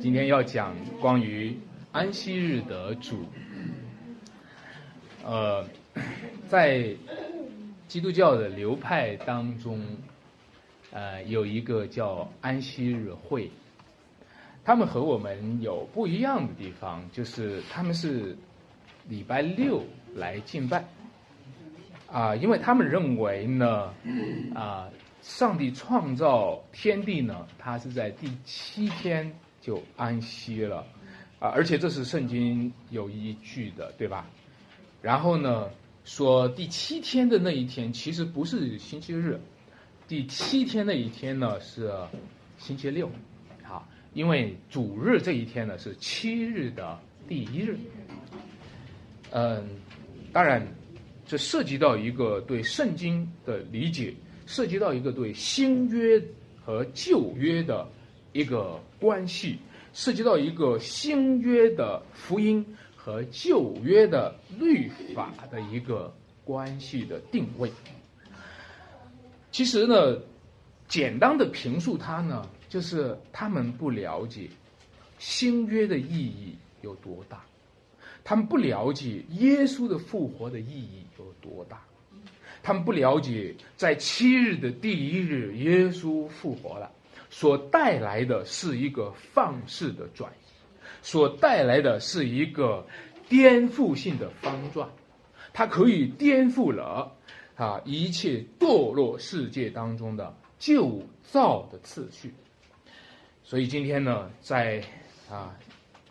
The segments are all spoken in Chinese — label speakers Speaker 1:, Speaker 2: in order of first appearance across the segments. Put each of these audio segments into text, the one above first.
Speaker 1: 今天要讲关于安息日的主。呃，在基督教的流派当中，呃，有一个叫安息日会，他们和我们有不一样的地方，就是他们是礼拜六来敬拜，啊，因为他们认为呢，啊，上帝创造天地呢，他是在第七天就安息了，啊，而且这是圣经有依据的，对吧？然后呢，说第七天的那一天其实不是星期日，第七天那一天呢是星期六，好，因为主日这一天呢是七日的第一日。嗯，当然，这涉及到一个对圣经的理解，涉及到一个对新约和旧约的一个关系，涉及到一个新约的福音。和旧约的律法的一个关系的定位，其实呢，简单的评述它呢，就是他们不了解新约的意义有多大，他们不了解耶稣的复活的意义有多大，他们不了解在七日的第一日耶稣复活了，所带来的是一个放肆的转移。所带来的是一个颠覆性的方转，它可以颠覆了啊一切堕落世界当中的旧造的次序。所以今天呢，在啊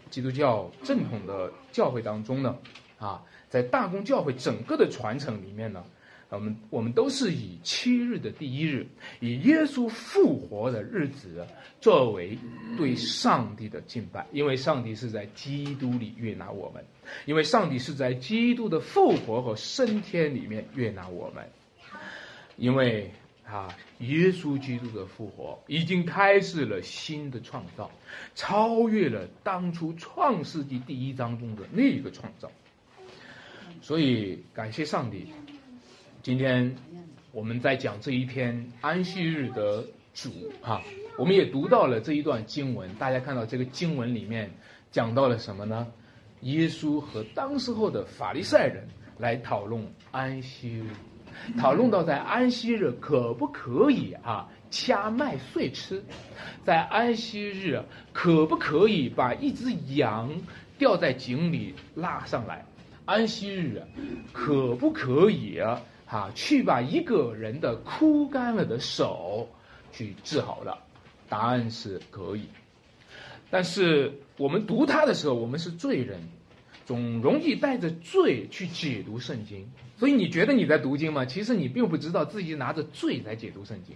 Speaker 1: 基督教正统的教会当中呢，啊在大公教会整个的传承里面呢。我们我们都是以七日的第一日，以耶稣复活的日子作为对上帝的敬拜，因为上帝是在基督里悦纳我们，因为上帝是在基督的复活和升天里面悦纳我们，因为啊，耶稣基督的复活已经开始了新的创造，超越了当初创世纪第一章中的那个创造，所以感谢上帝。今天我们在讲这一篇安息日的主哈，我们也读到了这一段经文。大家看到这个经文里面讲到了什么呢？耶稣和当时候的法利赛人来讨论安息日，讨论到在安息日可不可以啊掐麦穗吃，在安息日可不可以把一只羊吊在井里拉上来，安息日可不可以？啊，去把一个人的枯干了的手去治好了，答案是可以。但是我们读它的时候，我们是罪人，总容易带着罪去解读圣经。所以你觉得你在读经吗？其实你并不知道自己拿着罪来解读圣经。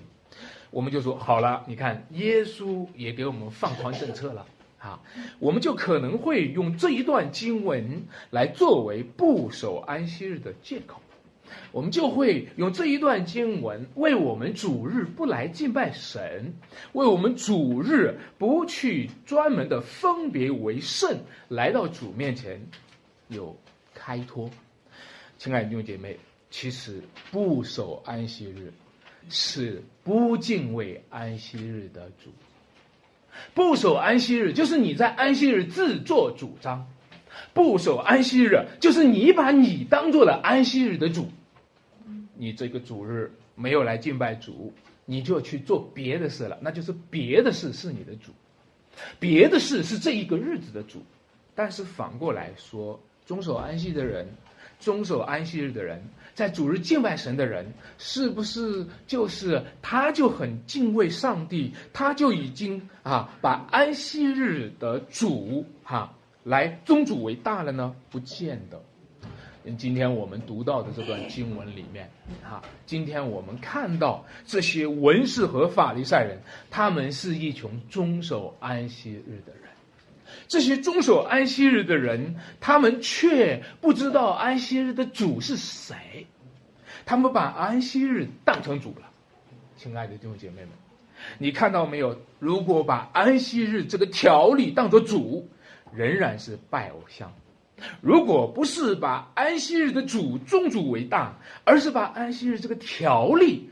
Speaker 1: 我们就说好了，你看耶稣也给我们放宽政策了啊，我们就可能会用这一段经文来作为不守安息日的借口。我们就会用这一段经文为我们主日不来敬拜神，为我们主日不去专门的分别为圣来到主面前有开脱。亲爱的弟兄姐妹，其实不守安息日是不敬畏安息日的主。不守安息日就是你在安息日自作主张，不守安息日就是你把你当做了安息日的主。你这个主日没有来敬拜主，你就去做别的事了，那就是别的事是你的主，别的事是这一个日子的主。但是反过来说，遵守安息的人，遵守安息日的人，在主日敬拜神的人，是不是就是他就很敬畏上帝，他就已经啊把安息日的主哈来宗主为大了呢？不见得。今天我们读到的这段经文里面，哈，今天我们看到这些文士和法利赛人，他们是一群遵守安息日的人。这些遵守安息日的人，他们却不知道安息日的主是谁，他们把安息日当成主了。亲爱的弟兄姐妹们，你看到没有？如果把安息日这个条例当作主，仍然是拜偶像。如果不是把安息日的主宗主为大，而是把安息日这个条例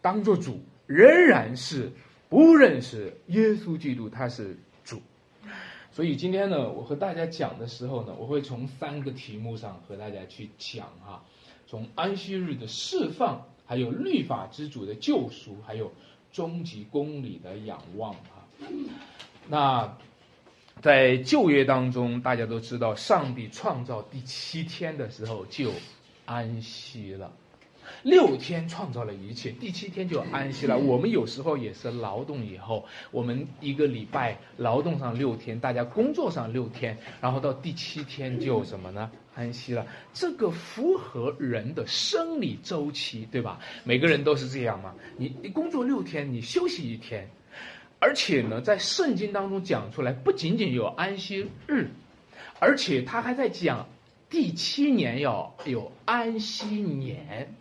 Speaker 1: 当做主，仍然是不认识耶稣基督他是主。所以今天呢，我和大家讲的时候呢，我会从三个题目上和大家去讲哈，从安息日的释放，还有律法之主的救赎，还有终极公理的仰望哈。那在旧约当中，大家都知道，上帝创造第七天的时候就安息了。六天创造了一切，第七天就安息了。我们有时候也是劳动以后，我们一个礼拜劳动上六天，大家工作上六天，然后到第七天就什么呢？安息了。这个符合人的生理周期，对吧？每个人都是这样嘛。你你工作六天，你休息一天，而且呢，在圣经当中讲出来，不仅仅有安息日，而且他还在讲第七年要有安息年。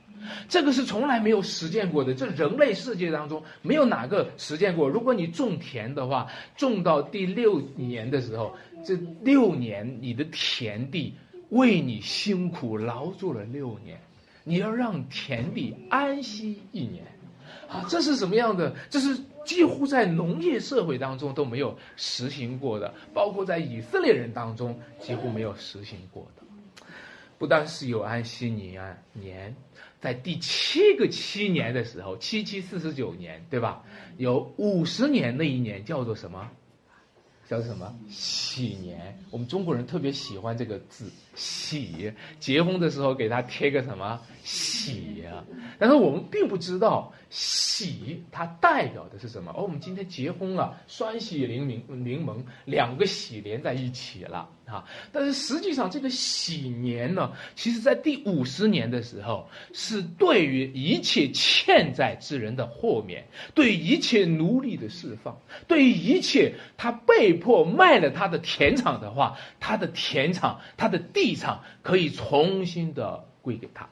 Speaker 1: 这个是从来没有实践过的，这人类世界当中没有哪个实践过。如果你种田的话，种到第六年的时候，这六年你的田地为你辛苦劳作了六年，你要让田地安息一年，啊，这是什么样的？这是几乎在农业社会当中都没有实行过的，包括在以色列人当中几乎没有实行过的。不但是有安息年年。在第七个七年的时候，七七四十九年，对吧？有五十年那一年叫做什么？叫做什么？喜年。我们中国人特别喜欢这个字“喜”，结婚的时候给他贴个什么“喜”啊？但是我们并不知道“喜”它代表的是什么。而我们今天结婚了，双喜临门，临门，两个喜连在一起了。啊！但是实际上，这个喜年呢，其实在第五十年的时候，是对于一切欠债之人的豁免，对一切奴隶的释放，对于一切他被迫卖了他的田场的话，他的田场、他的地场可以重新的归给他。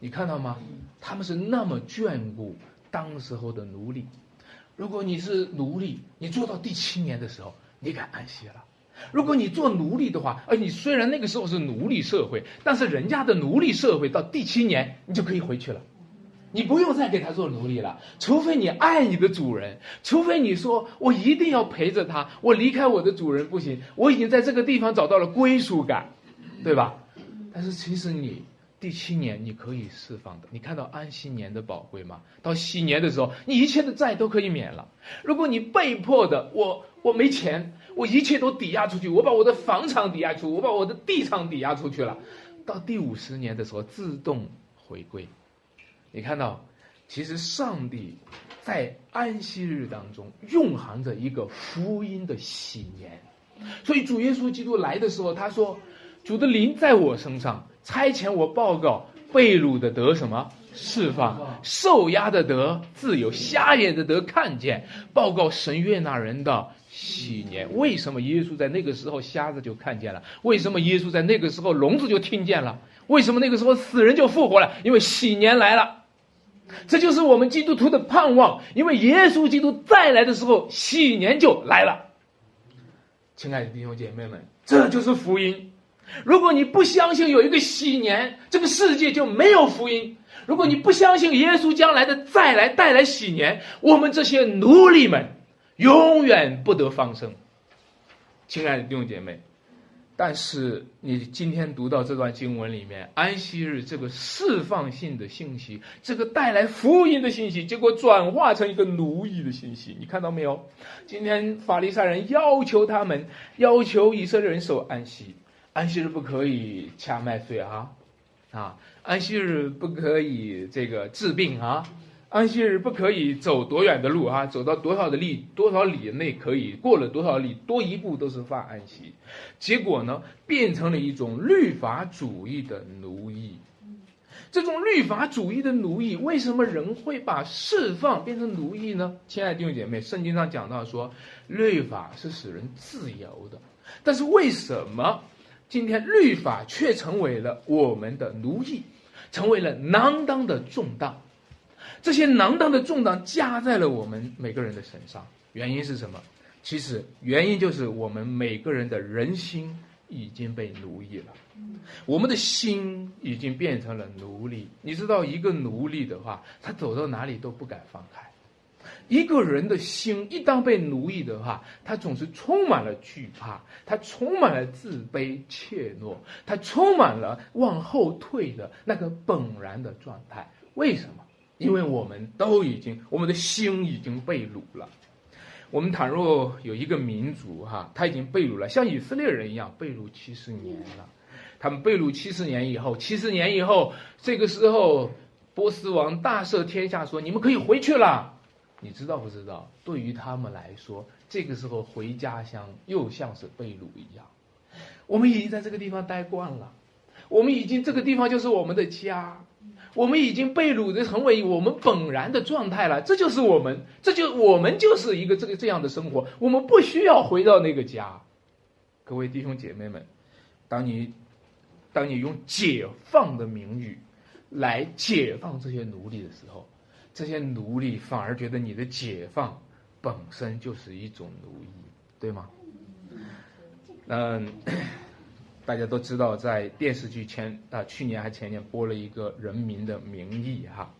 Speaker 1: 你看到吗？他们是那么眷顾当时候的奴隶。如果你是奴隶，你做到第七年的时候，你敢安息了。如果你做奴隶的话，哎你虽然那个时候是奴隶社会，但是人家的奴隶社会到第七年你就可以回去了，你不用再给他做奴隶了，除非你爱你的主人，除非你说我一定要陪着他，我离开我的主人不行，我已经在这个地方找到了归属感，对吧？但是其实你第七年你可以释放的，你看到安息年的宝贵吗？到喜年的时候，你一切的债都可以免了。如果你被迫的，我我没钱。我一切都抵押出去，我把我的房产抵押出，我把我的地产抵押出去了。到第五十年的时候，自动回归。你看到，其实上帝在安息日当中蕴含着一个福音的喜年。所以主耶稣基督来的时候，他说：“主的灵在我身上，差遣我报告被掳的得什么释放，受压的得自由，瞎眼的得看见，报告神悦纳人的。”喜年，为什么耶稣在那个时候瞎子就看见了？为什么耶稣在那个时候聋子就听见了？为什么那个时候死人就复活了？因为喜年来了，这就是我们基督徒的盼望。因为耶稣基督再来的时候，喜年就来了。亲爱的弟兄姐妹们，这就是福音。如果你不相信有一个喜年，这个世界就没有福音。如果你不相信耶稣将来的再来带来喜年，我们这些奴隶们。永远不得放生，亲爱的弟兄姐妹。但是你今天读到这段经文里面，安息日这个释放性的信息，这个带来福音的信息，结果转化成一个奴役的信息。你看到没有？今天法利赛人要求他们，要求以色列人守安息，安息日不可以掐麦穗啊，啊，安息日不可以这个治病啊。安息日不可以走多远的路啊？走到多少的里多少里内可以？过了多少里多一步都是犯安息。结果呢，变成了一种律法主义的奴役。这种律法主义的奴役，为什么人会把释放变成奴役呢？亲爱的弟兄姐妹，圣经上讲到说，律法是使人自由的，但是为什么今天律法却成为了我们的奴役，成为了囊当的重担？这些囊当的重担加在了我们每个人的身上，原因是什么？其实原因就是我们每个人的人心已经被奴役了，我们的心已经变成了奴隶。你知道，一个奴隶的话，他走到哪里都不敢放开，一个人的心一旦被奴役的话，他总是充满了惧怕，他充满了自卑怯懦，他充满了往后退的那个本然的状态。为什么？因为我们都已经，我们的心已经被掳了。我们倘若有一个民族哈，他已经被掳了，像以色列人一样被掳七十年了。他们被掳七十年以后，七十年以后，这个时候波斯王大赦天下，说你们可以回去了。你知道不知道？对于他们来说，这个时候回家乡又像是被掳一样。我们已经在这个地方待惯了，我们已经这个地方就是我们的家。我们已经被掳的成为我们本然的状态了，这就是我们，这就我们就是一个这个这样的生活，我们不需要回到那个家。各位弟兄姐妹们，当你当你用解放的名誉来解放这些奴隶的时候，这些奴隶反而觉得你的解放本身就是一种奴役，对吗？嗯。大家都知道，在电视剧前啊，去年还前年播了一个《人民的名义》哈，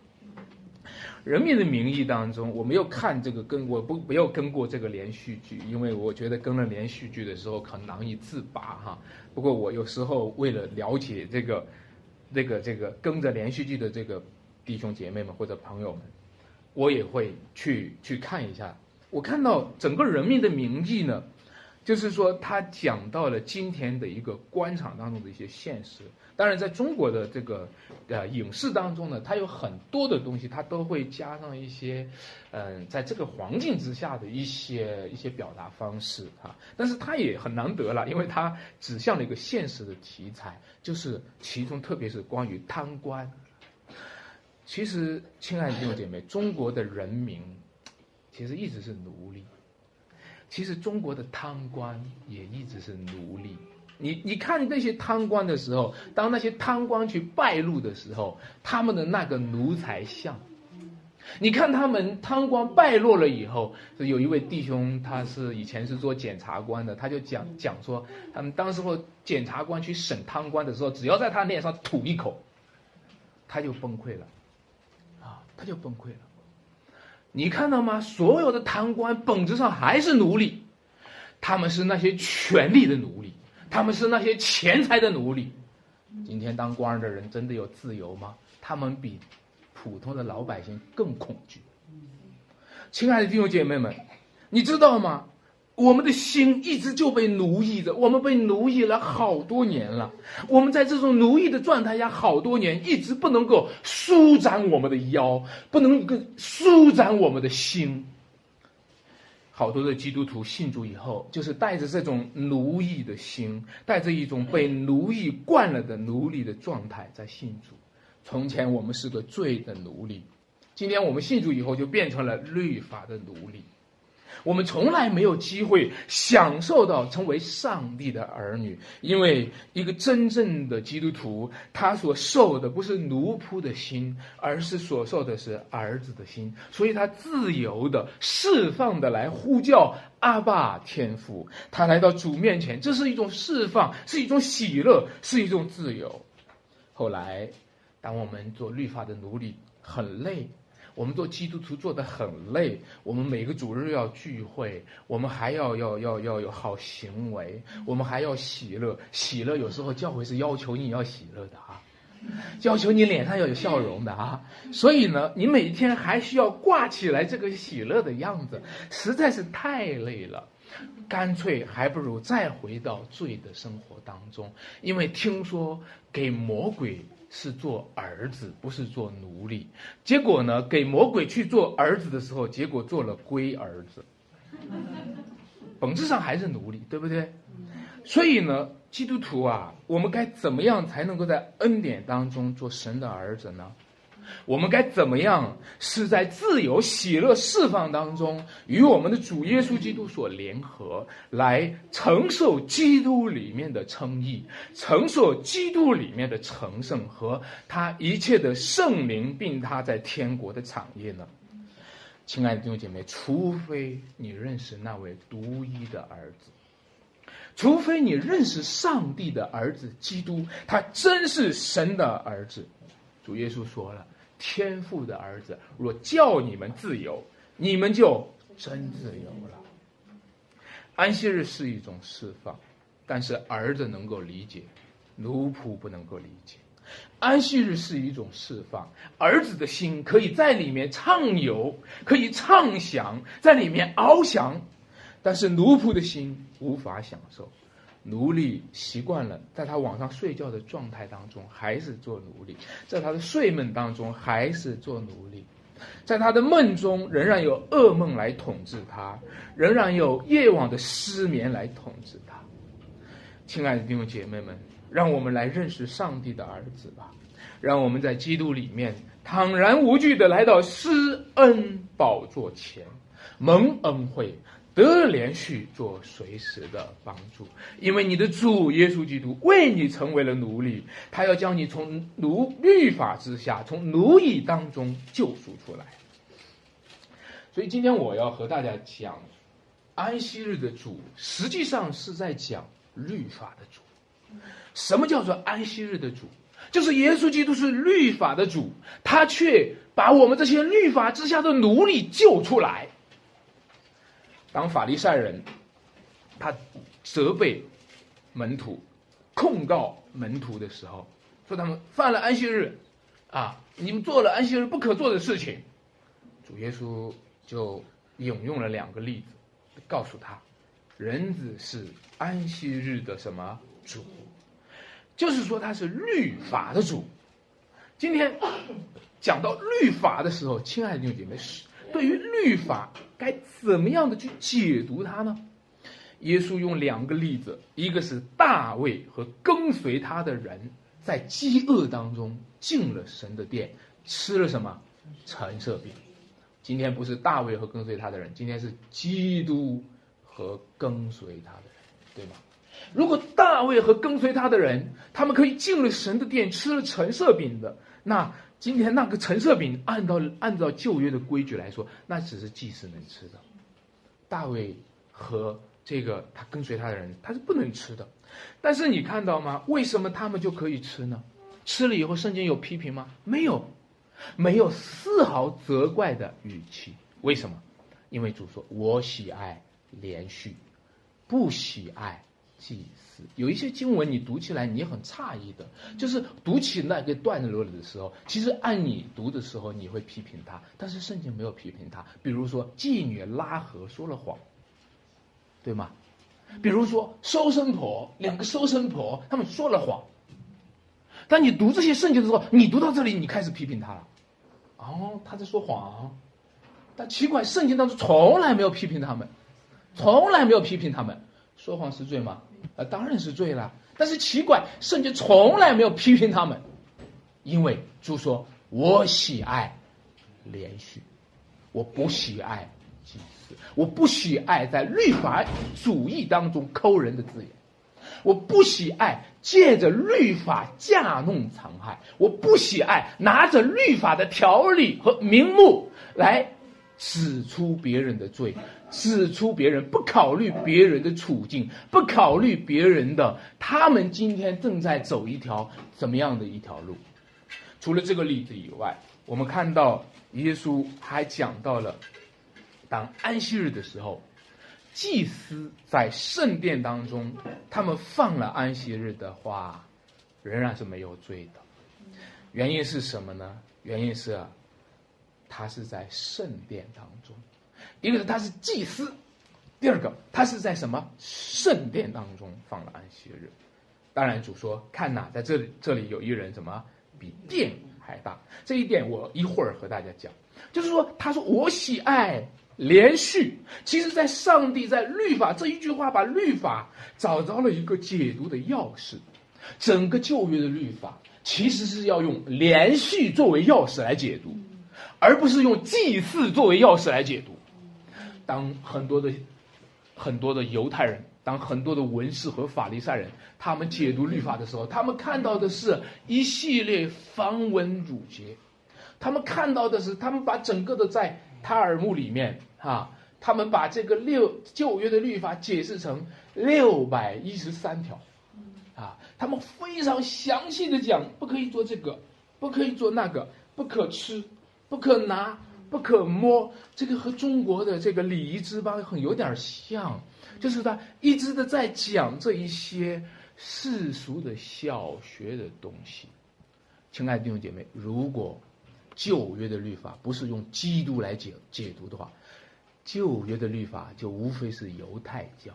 Speaker 1: 《人民的名义》当中，我没有看这个跟我不没有跟过这个连续剧，因为我觉得跟了连续剧的时候很难以自拔哈。不过我有时候为了了解这个，这个这个跟着连续剧的这个弟兄姐妹们或者朋友们，我也会去去看一下。我看到整个《人民的名义》呢。就是说，他讲到了今天的一个官场当中的一些现实。当然，在中国的这个呃影视当中呢，它有很多的东西，它都会加上一些，嗯，在这个环境之下的一些一些表达方式啊。但是它也很难得了，因为它指向了一个现实的题材，就是其中特别是关于贪官。其实，亲爱的弟兄姐妹，中国的人民其实一直是奴隶。其实中国的贪官也一直是奴隶。你你看那些贪官的时候，当那些贪官去败露的时候，他们的那个奴才相。你看他们贪官败落了以后，有一位弟兄，他是以前是做检察官的，他就讲讲说，他们当时候检察官去审贪官的时候，只要在他脸上吐一口，他就崩溃了，他就崩溃了。你看到吗？所有的贪官本质上还是奴隶，他们是那些权力的奴隶，他们是那些钱财的奴隶。今天当官的人真的有自由吗？他们比普通的老百姓更恐惧。亲爱的弟兄姐妹们，你知道吗？我们的心一直就被奴役着，我们被奴役了好多年了。我们在这种奴役的状态下好多年，一直不能够舒展我们的腰，不能够舒展我们的心。好多的基督徒信主以后，就是带着这种奴役的心，带着一种被奴役惯了的奴隶的状态在信主。从前我们是个罪的奴隶，今天我们信主以后就变成了律法的奴隶。我们从来没有机会享受到成为上帝的儿女，因为一个真正的基督徒，他所受的不是奴仆的心，而是所受的是儿子的心，所以他自由的、释放的来呼叫阿爸天父。他来到主面前，这是一种释放，是一种喜乐，是一种自由。后来，当我们做律法的奴隶，很累。我们做基督徒做的很累，我们每个主日要聚会，我们还要要要要有好行为，我们还要喜乐。喜乐有时候教会是要求你要喜乐的啊，要求你脸上要有笑容的啊。所以呢，你每天还需要挂起来这个喜乐的样子，实在是太累了。干脆还不如再回到罪的生活当中，因为听说给魔鬼。是做儿子，不是做奴隶。结果呢，给魔鬼去做儿子的时候，结果做了龟儿子，本质上还是奴隶，对不对？所以呢，基督徒啊，我们该怎么样才能够在恩典当中做神的儿子呢？我们该怎么样是在自由、喜乐、释放当中，与我们的主耶稣基督所联合，来承受基督里面的称义，承受基督里面的成圣和他一切的圣灵，并他在天国的产业呢？亲爱的弟兄姐妹，除非你认识那位独一的儿子，除非你认识上帝的儿子基督，他真是神的儿子。主耶稣说了。天父的儿子若叫你们自由，你们就真自由了。安息日是一种释放，但是儿子能够理解，奴仆不能够理解。安息日是一种释放，儿子的心可以在里面畅游，可以畅想，在里面翱翔，但是奴仆的心无法享受。奴隶习惯了在他晚上睡觉的状态当中还是做奴隶，在他的睡梦当中还是做奴隶，在他的梦中仍然有噩梦来统治他，仍然有夜晚的失眠来统治他。亲爱的弟兄姐妹们。让我们来认识上帝的儿子吧，让我们在基督里面坦然无惧的来到施恩宝座前，蒙恩惠，得连续做随时的帮助。因为你的主耶稣基督为你成为了奴隶，他要将你从奴律法之下，从奴役当中救赎出来。所以今天我要和大家讲，安息日的主实际上是在讲律法的主。什么叫做安息日的主？就是耶稣基督是律法的主，他却把我们这些律法之下的奴隶救出来。当法利赛人他责备门徒、控告门徒的时候，说他们犯了安息日，啊，你们做了安息日不可做的事情，主耶稣就引用了两个例子，告诉他，人子是安息日的什么主？就是说他是律法的主。今天讲到律法的时候，亲爱的弟兄姐妹，对于律法该怎么样的去解读它呢？耶稣用两个例子，一个是大卫和跟随他的人在饥饿当中进了神的殿，吃了什么橙色饼。今天不是大卫和跟随他的人，今天是基督和跟随他的人，对吗？如果大卫和跟随他的人，他们可以进了神的殿，吃了橙色饼的，那今天那个橙色饼，按照按照旧约的规矩来说，那只是祭司能吃的。大卫和这个他跟随他的人，他是不能吃的。但是你看到吗？为什么他们就可以吃呢？吃了以后，圣经有批评吗？没有，没有丝毫责怪的语气。为什么？因为主说：“我喜爱连续，不喜爱。”祭司有一些经文，你读起来你很诧异的，就是读起那个段落的时候，其实按你读的时候，你会批评他，但是圣经没有批评他。比如说妓女拉合说了谎，对吗？比如说收生婆两个收生婆他们说了谎。当你读这些圣经的时候，你读到这里，你开始批评他了。哦，他在说谎，但奇怪，圣经当中从来没有批评他们，从来没有批评他们，说谎是罪吗？啊，当然是罪了。但是奇怪，圣经从来没有批评他们，因为主说：“我喜爱连续，我不喜爱祭祀，我不喜爱在律法主义当中抠人的字眼，我不喜爱借着律法架弄残害，我不喜爱拿着律法的条例和名目来。”指出别人的罪，指出别人不考虑别人的处境，不考虑别人的，他们今天正在走一条怎么样的一条路？除了这个例子以外，我们看到耶稣还讲到了，当安息日的时候，祭司在圣殿当中，他们放了安息日的话，仍然是没有罪的。原因是什么呢？原因是。他是在圣殿当中，一个是他是祭司，第二个他是在什么圣殿当中放了安息日。当然主说看呐，在这里这里有一人什么比殿还大，这一点我一会儿和大家讲。就是说，他说我喜爱连续，其实在上帝在律法这一句话，把律法找着了一个解读的钥匙。整个旧约的律法其实是要用连续作为钥匙来解读。而不是用祭祀作为钥匙来解读。当很多的很多的犹太人，当很多的文士和法利赛人，他们解读律法的时候，他们看到的是一系列繁文缛节，他们看到的是，他们把整个的在塔尔木里面啊，他们把这个六旧约的律法解释成六百一十三条，啊，他们非常详细的讲，不可以做这个，不可以做那个，不可吃。不可拿，不可摸，这个和中国的这个礼仪之邦很有点像，就是他一直的在讲这一些世俗的小学的东西。亲爱的弟兄姐妹，如果旧约的律法不是用基督来解解读的话，旧约的律法就无非是犹太教。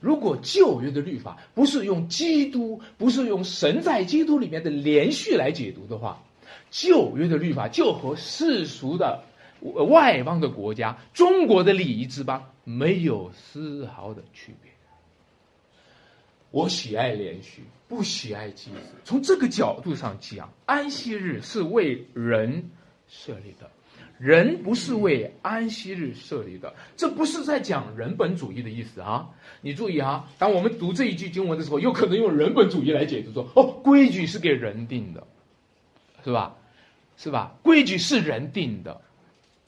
Speaker 1: 如果旧约的律法不是用基督，不是用神在基督里面的连续来解读的话，旧约的律法就和世俗的外邦的国家、中国的礼仪之邦没有丝毫的区别。我喜爱连续，不喜爱祭祀。从这个角度上讲，安息日是为人设立的，人不是为安息日设立的。这不是在讲人本主义的意思啊！你注意啊，当我们读这一句经文的时候，有可能用人本主义来解读，说哦，规矩是给人定的，是吧？是吧？规矩是人定的，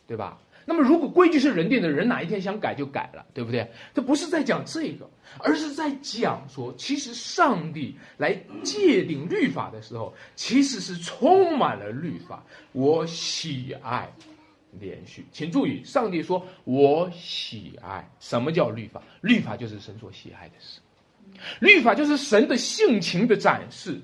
Speaker 1: 对吧？那么，如果规矩是人定的，人哪一天想改就改了，对不对？这不是在讲这个，而是在讲说，其实上帝来界定律法的时候，其实是充满了律法。我喜爱连续，请注意，上帝说我喜爱。什么叫律法？律法就是神所喜爱的事，律法就是神的性情的展示，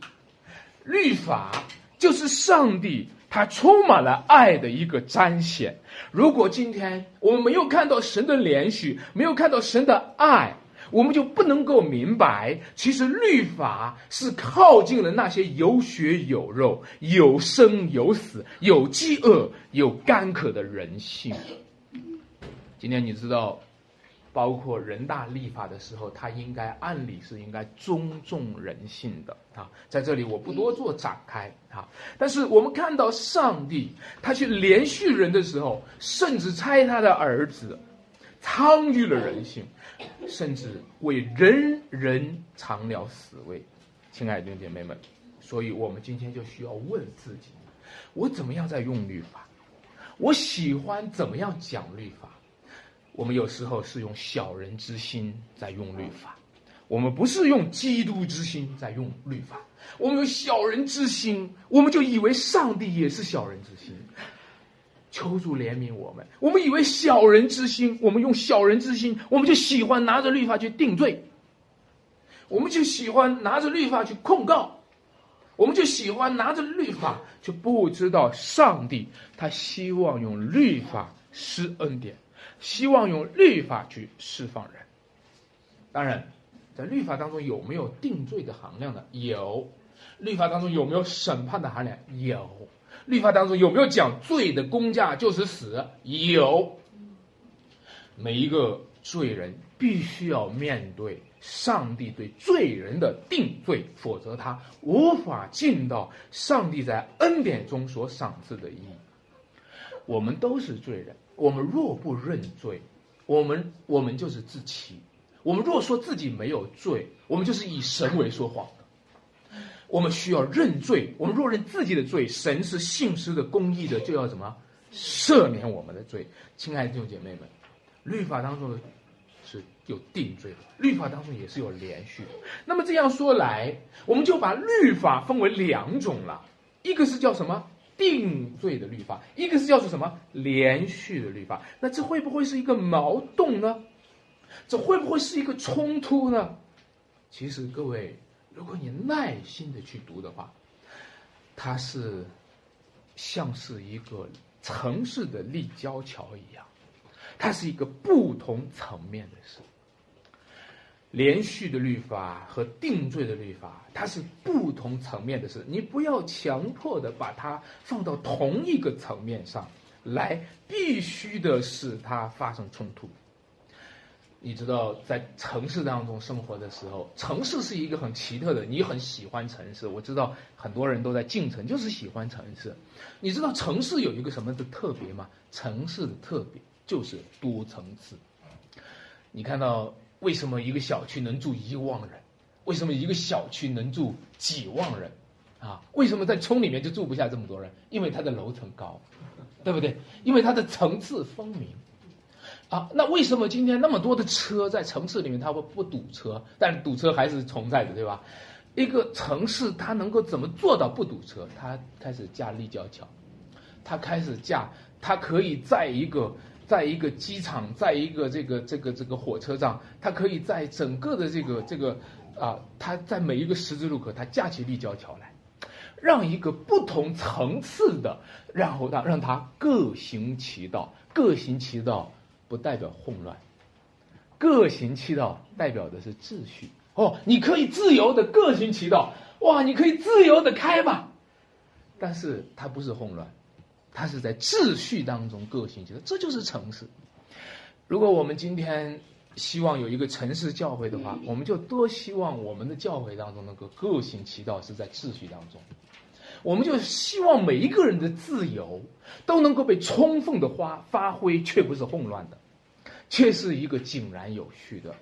Speaker 1: 律法就是上帝。它充满了爱的一个彰显。如果今天我们没有看到神的连续，没有看到神的爱，我们就不能够明白，其实律法是靠近了那些有血有肉、有生有死、有饥饿有干渴的人性。今天你知道。包括人大立法的时候，他应该按理是应该尊重人性的啊，在这里我不多做展开啊。但是我们看到上帝他去连续人的时候，甚至差他的儿子参与了人性，甚至为人人尝了死味。亲爱的弟兄姐妹们，所以我们今天就需要问自己：我怎么样在用律法？我喜欢怎么样讲律法？我们有时候是用小人之心在用律法，我们不是用基督之心在用律法。我们有小人之心，我们就以为上帝也是小人之心。求主怜悯我们。我们以为小人之心，我们用小人之心，我们就喜欢拿着律法去定罪，我们就喜欢拿着律法去控告，我们就喜欢拿着律法，就不知道上帝他希望用律法施恩典。希望用律法去释放人，当然，在律法当中有没有定罪的含量呢？有。律法当中有没有审判的含量？有。律法当中有没有讲罪的公价就是死？有。每一个罪人必须要面对上帝对罪人的定罪，否则他无法尽到上帝在恩典中所赏赐的意义。我们都是罪人。我们若不认罪，我们我们就是自欺。我们若说自己没有罪，我们就是以神为说谎的。我们需要认罪。我们若认自己的罪，神是信实的、公义的，就要怎么赦免我们的罪？亲爱的弟兄姐妹们，律法当中是有定罪的，律法当中也是有连续的。那么这样说来，我们就把律法分为两种了，一个是叫什么？定罪的律法，一个是叫做什么连续的律法，那这会不会是一个矛盾呢？这会不会是一个冲突呢？其实各位，如果你耐心的去读的话，它是像是一个城市的立交桥一样，它是一个不同层面的事。连续的律法和定罪的律法，它是不同层面的事，你不要强迫的把它放到同一个层面上来，必须的使它发生冲突。你知道，在城市当中生活的时候，城市是一个很奇特的，你很喜欢城市。我知道很多人都在进城，就是喜欢城市。你知道城市有一个什么的特别吗？城市的特别就是多层次。你看到。为什么一个小区能住一万人？为什么一个小区能住几万人？啊，为什么在村里面就住不下这么多人？因为它的楼层高，对不对？因为它的层次分明。啊，那为什么今天那么多的车在城市里面它会不堵车？但堵车还是存在的，对吧？一个城市它能够怎么做到不堵车？它开始架立交桥，它开始架它可以在一个在一个机场，在一个这个这个这个火车站，他可以在整个的这个这个啊，他在每一个十字路口，他架起立交桥来，让一个不同层次的，然后让让他各行其道，各行其道不代表混乱，各行其道代表的是秩序。哦，你可以自由的各行其道，哇，你可以自由的开吧，但是它不是混乱。它是在秩序当中各行其道，这就是城市。如果我们今天希望有一个城市教会的话，我们就多希望我们的教会当中能够各行其道，是在秩序当中。我们就希望每一个人的自由都能够被充分的发发挥，却不是混乱的，却是一个井然有序的。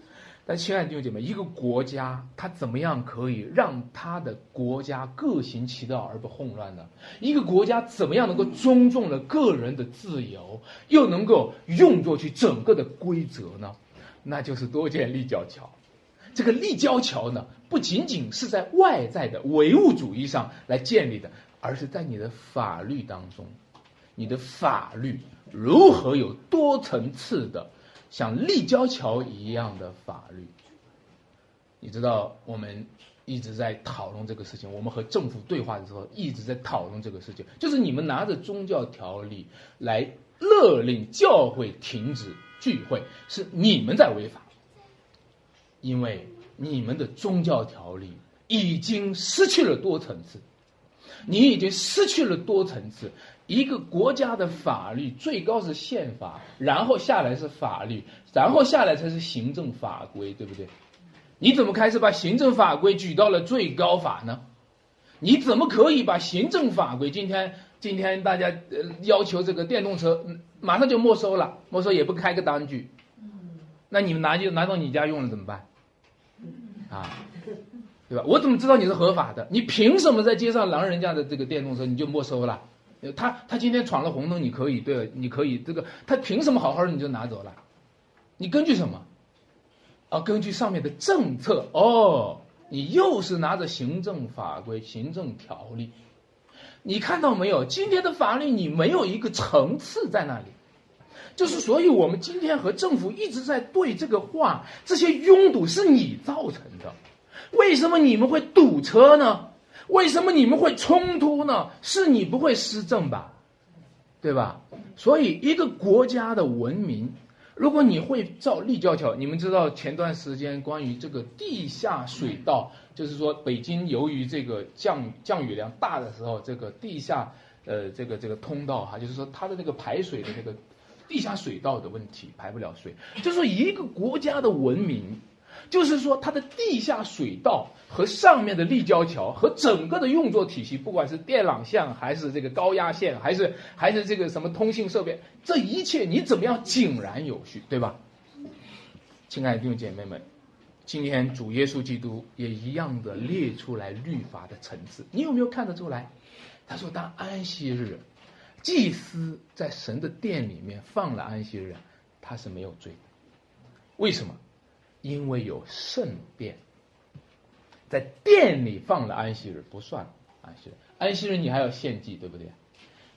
Speaker 1: 但亲爱的弟兄姐妹，一个国家它怎么样可以让它的国家各行其道而不混乱呢？一个国家怎么样能够尊重了个人的自由，又能够用作去整个的规则呢？那就是多建立交桥。这个立交桥呢，不仅仅是在外在的唯物主义上来建立的，而是在你的法律当中，你的法律如何有多层次的。像立交桥一样的法律，你知道我们一直在讨论这个事情。我们和政府对话的时候一直在讨论这个事情，就是你们拿着宗教条例来勒令教会停止聚会，是你们在违法，因为你们的宗教条例已经失去了多层次，你已经失去了多层次。一个国家的法律最高是宪法，然后下来是法律，然后下来才是行政法规，对不对？你怎么开始把行政法规举到了最高法呢？你怎么可以把行政法规今天今天大家呃要求这个电动车马上就没收了，没收也不开个单据，那你们拿就拿到你家用了怎么办？啊，对吧？我怎么知道你是合法的？你凭什么在街上拦人家的这个电动车你就没收了？他他今天闯了红灯，你可以对，你可以这个，他凭什么好好的你就拿走了？你根据什么？啊，根据上面的政策哦，你又是拿着行政法规、行政条例，你看到没有？今天的法律你没有一个层次在那里，就是所以我们今天和政府一直在对这个话，这些拥堵是你造成的，为什么你们会堵车呢？为什么你们会冲突呢？是你不会施政吧，对吧？所以一个国家的文明，如果你会造立交桥，你们知道前段时间关于这个地下水道，就是说北京由于这个降降雨量大的时候，这个地下呃这个这个通道哈，就是说它的那个排水的那个地下水道的问题排不了水，就是说一个国家的文明。就是说，它的地下水道和上面的立交桥和整个的运作体系，不管是电缆线还是这个高压线，还是还是这个什么通信设备，这一切你怎么样井然有序，对吧？亲爱的弟兄姐妹们，今天主耶稣基督也一样的列出来律法的层次，你有没有看得出来？他说，当安息日，祭司在神的殿里面放了安息日，他是没有罪的，为什么？因为有圣殿，在殿里放了安息日不算安息日，安息日你还要献祭，对不对？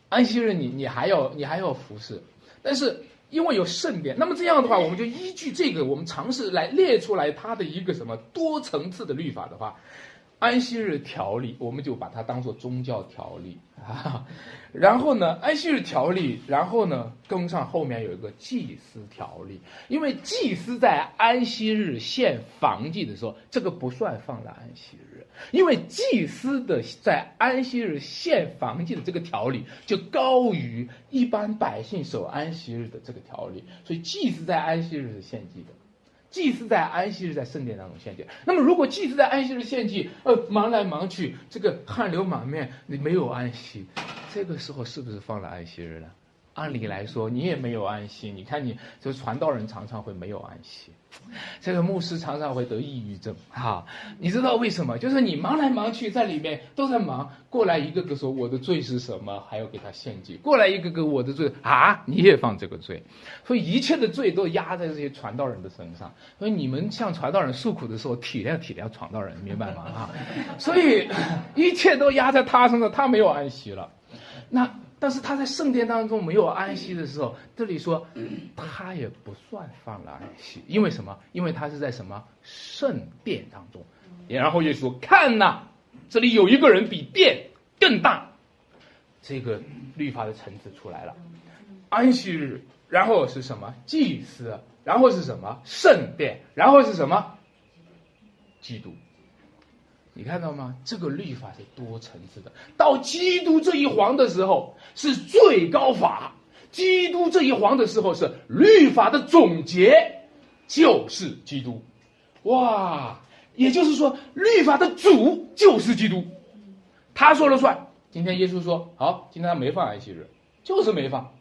Speaker 1: 安息日你你还要你还要服侍，但是因为有圣殿，那么这样的话，我们就依据这个，我们尝试来列出来它的一个什么多层次的律法的话。安息日条例，我们就把它当做宗教条例啊。然后呢，安息日条例，然后呢，跟上后面有一个祭司条例，因为祭司在安息日献房祭的时候，这个不算放在安息日，因为祭司的在安息日献房祭的这个条例就高于一般百姓守安息日的这个条例，所以祭司在安息日是献祭的。祭祀在安息日在圣殿当中献祭，那么如果祭祀在安息日献祭，呃，忙来忙去，这个汗流满面，你没有安息，这个时候是不是放了安息日了？按理来说，你也没有安息。你看，你这传道人常常会没有安息，这个牧师常常会得抑郁症。哈，你知道为什么？就是你忙来忙去，在里面都在忙，过来一个个说我的罪是什么，还要给他献祭；过来一个个我的罪啊，你也犯这个罪，所以一切的罪都压在这些传道人的身上。所以你们向传道人诉苦的时候，体谅体谅传道人，明白吗？啊，所以 一切都压在他身上，他没有安息了。那。但是他在圣殿当中没有安息的时候，这里说他也不算犯了安息，因为什么？因为他是在什么圣殿当中。然后就说看呐，这里有一个人比殿更大，这个律法的层次出来了。安息日，然后是什么？祭司，然后是什么？圣殿，然后是什么？基督。你看到吗？这个律法是多层次的。到基督这一皇的时候是最高法，基督这一皇的时候是律法的总结，就是基督。哇，也就是说，律法的主就是基督，他说了算。今天耶稣说好，今天他没放安息日，就是没放。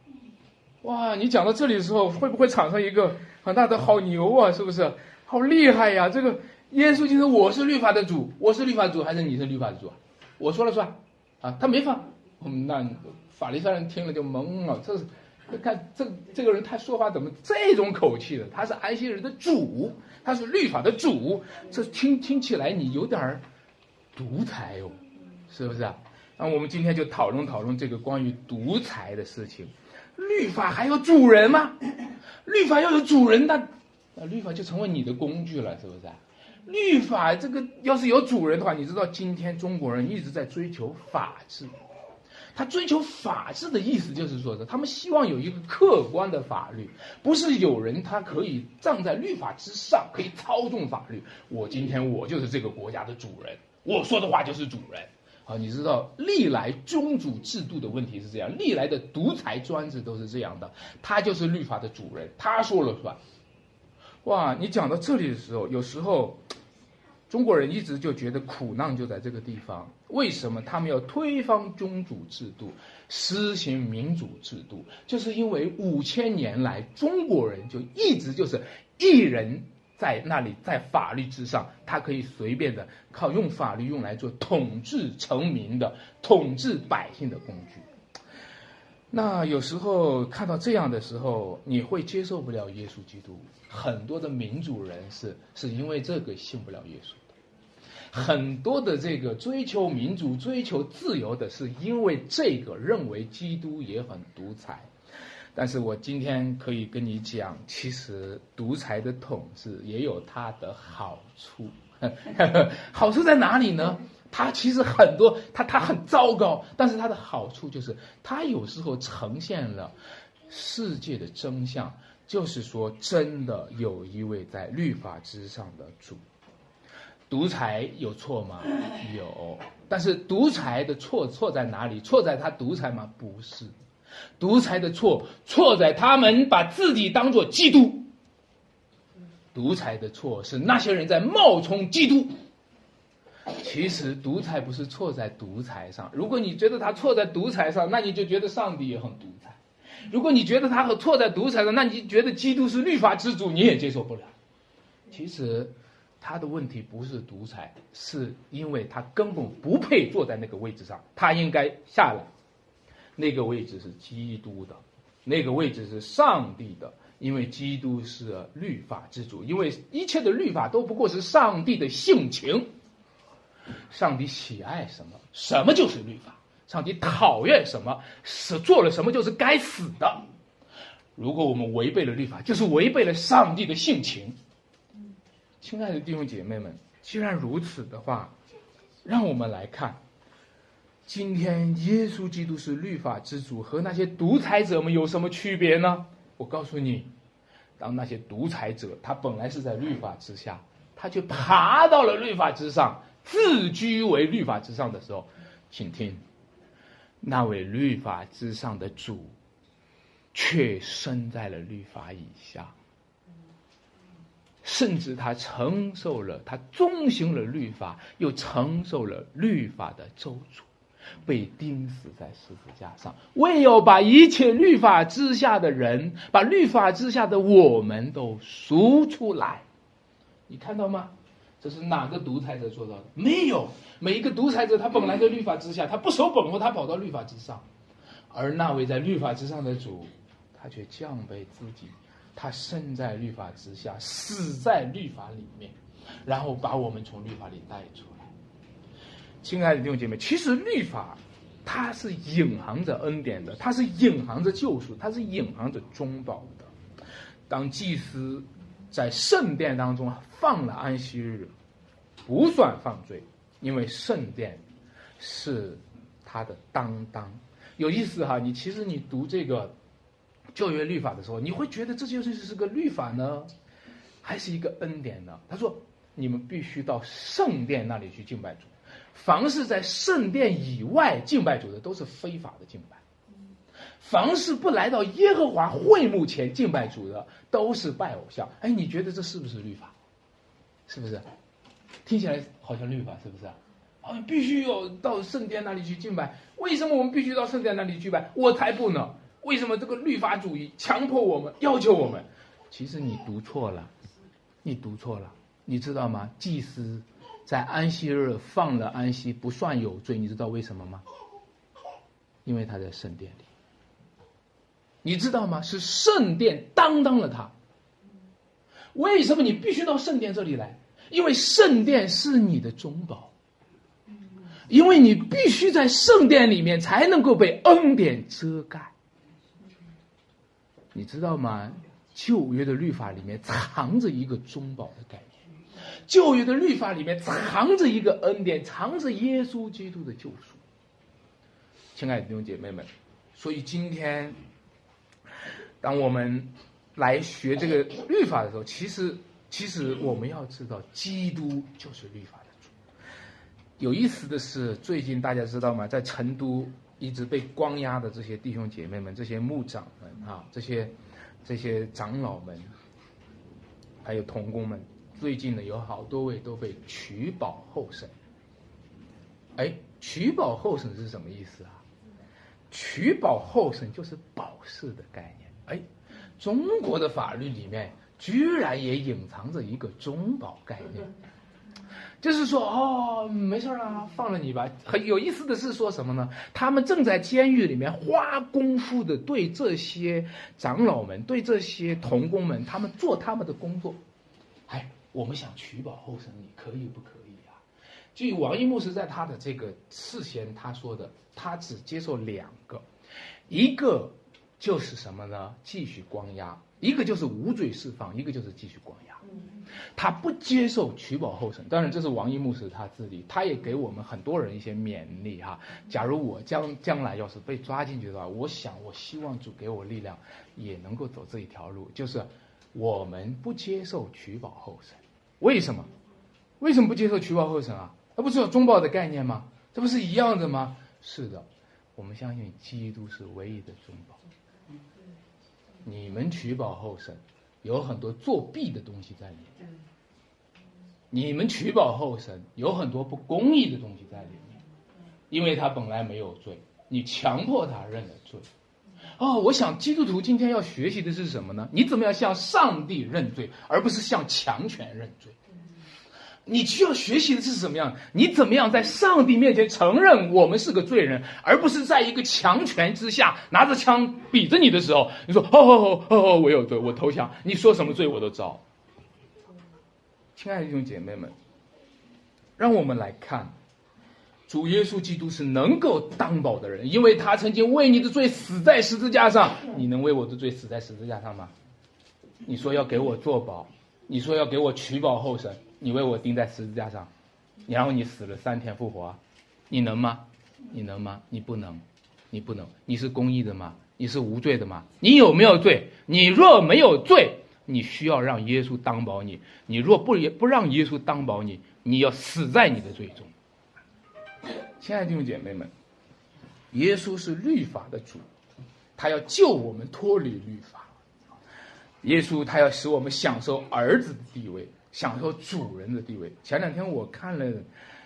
Speaker 1: 哇，你讲到这里的时候，会不会产生一个很大的好牛啊？是不是？好厉害呀！这个。耶稣就是我是律法的主，我是律法主还是你是律法的主啊？我说了算，啊，他没放，那法利赛人听了就懵了，这是，看这这个人他说话怎么这种口气的？他是安息日的主，他是律法的主，这听听起来你有点儿独裁哦，是不是啊？那我们今天就讨论讨论这个关于独裁的事情，律法还有主人吗？律法要有主人，那那律法就成为你的工具了，是不是啊？律法这个要是有主人的话，你知道今天中国人一直在追求法治，他追求法治的意思就是说的，他们希望有一个客观的法律，不是有人他可以站在律法之上，可以操纵法律。我今天我就是这个国家的主人，我说的话就是主人。啊，你知道历来宗主制度的问题是这样，历来的独裁专制都是这样的，他就是律法的主人，他说了算。哇，你讲到这里的时候，有时候。中国人一直就觉得苦难就在这个地方，为什么他们要推翻君主制度，实行民主制度？就是因为五千年来中国人就一直就是一人在那里，在法律之上，他可以随便的靠用法律用来做统治成民的、统治百姓的工具。那有时候看到这样的时候，你会接受不了耶稣基督。很多的民主人士是因为这个信不了耶稣的。很多的这个追求民主、追求自由的，是因为这个认为基督也很独裁。但是我今天可以跟你讲，其实独裁的统治也有它的好处。好处在哪里呢？它其实很多，它它很糟糕，但是它的好处就是，它有时候呈现了世界的真相，就是说，真的有一位在律法之上的主。独裁有错吗？有，但是独裁的错错在哪里？错在他独裁吗？不是，独裁的错错在他们把自己当做基督。独裁的错是那些人在冒充基督。其实独裁不是错在独裁上。如果你觉得他错在独裁上，那你就觉得上帝也很独裁；如果你觉得他和错在独裁上，那你觉得基督是律法之主，你也接受不了。其实。他的问题不是独裁，是因为他根本不配坐在那个位置上，他应该下来。那个位置是基督的，那个位置是上帝的，因为基督是律法之主，因为一切的律法都不过是上帝的性情。上帝喜爱什么，什么就是律法；上帝讨厌什么，是做了什么就是该死的。如果我们违背了律法，就是违背了上帝的性情。亲爱的弟兄姐妹们，既然如此的话，让我们来看，今天耶稣基督是律法之主，和那些独裁者们有什么区别呢？我告诉你，当那些独裁者他本来是在律法之下，他却爬到了律法之上，自居为律法之上的时候，请听，那位律法之上的主，却生在了律法以下。甚至他承受了，他遵行了律法，又承受了律法的咒诅，被钉死在十字架上，为要把一切律法之下的人，把律法之下的我们都赎出来。你看到吗？这是哪个独裁者做到的？没有。每一个独裁者，他本来在律法之下，他不守本分，他跑到律法之上，而那位在律法之上的主，他却降卑自己。他生在律法之下，死在律法里面，然后把我们从律法里带出来。亲爱的弟兄姐妹，其实律法，它是隐含着恩典的，它是隐含着救赎，它是隐含着中保的。当祭司在圣殿当中放了安息日，不算犯罪，因为圣殿是他的担当。有意思哈，你其实你读这个旧约律法的时候，你会觉得这就是是个律法呢，还是一个恩典呢？他说，你们必须到圣殿那里去敬拜主。凡是在圣殿以外敬拜主的，都是非法的敬拜；凡是不来到耶和华会幕前敬拜主的，都是拜偶像。哎，你觉得这是不是律法？是不是？听起来好像律法，是不是？啊，必须要到圣殿那里去敬拜。为什么我们必须到圣殿那里去拜？我才不呢！为什么这个律法主义强迫我们、要求我们？其实你读错了，你读错了，你知道吗？祭司。在安息日放了安息不算有罪，你知道为什么吗？因为他在圣殿里。你知道吗？是圣殿担当了他。为什么你必须到圣殿这里来？因为圣殿是你的中保。因为你必须在圣殿里面才能够被恩典遮盖。你知道吗？旧约的律法里面藏着一个中保的概念。旧约的律法里面藏着一个恩典，藏着耶稣基督的救赎。亲爱的弟兄姐妹们，所以今天，当我们来学这个律法的时候，其实其实我们要知道，基督就是律法的主。有意思的是，最近大家知道吗？在成都一直被关押的这些弟兄姐妹们、这些牧长们啊，这些这些长老们，还有童工们。最近呢，有好多位都被取保候审。哎，取保候审是什么意思啊？取保候审就是保释的概念。哎，中国的法律里面居然也隐藏着一个中保概念，就是说，哦，没事啊，放了你吧。很有意思的是说什么呢？他们正在监狱里面花功夫的对这些长老们、对这些童工们，他们做他们的工作。哎。我们想取保候审，你可以不可以啊？据王一牧师在他的这个事先他说的，他只接受两个，一个就是什么呢？继续关押；一个就是无罪释放；一个就是继续关押。他不接受取保候审。当然，这是王一牧师他自己，他也给我们很多人一些勉励哈。假如我将将来要是被抓进去的话，我想我希望主给我力量，也能够走这一条路，就是。我们不接受取保候审，为什么？为什么不接受取保候审啊？那不是有中保的概念吗？这不是一样的吗？是的，我们相信基督是唯一的中保。你们取保候审，有很多作弊的东西在里面。你们取保候审，有很多不公义的东西在里面，因为他本来没有罪，你强迫他认了罪。哦，我想基督徒今天要学习的是什么呢？你怎么样向上帝认罪，而不是向强权认罪？你需要学习的是什么样？你怎么样在上帝面前承认我们是个罪人，而不是在一个强权之下拿着枪比着你的时候，你说哦哦哦哦，我有罪，我投降，你说什么罪我都招。亲爱的弟兄姐妹们，让我们来看。主耶稣基督是能够担保的人，因为他曾经为你的罪死在十字架上。你能为我的罪死在十字架上吗？你说要给我做保，你说要给我取保候审，你为我钉在十字架上，然后你死了三天复活，你能吗？你能吗？你不能，你不能。你是公义的吗？你是无罪的吗？你有没有罪？你若没有罪，你需要让耶稣担保你。你若不不让耶稣担保你，你要死在你的罪中。亲爱的弟兄姐妹们，耶稣是律法的主，他要救我们脱离律法。耶稣他要使我们享受儿子的地位，享受主人的地位。前两天我看了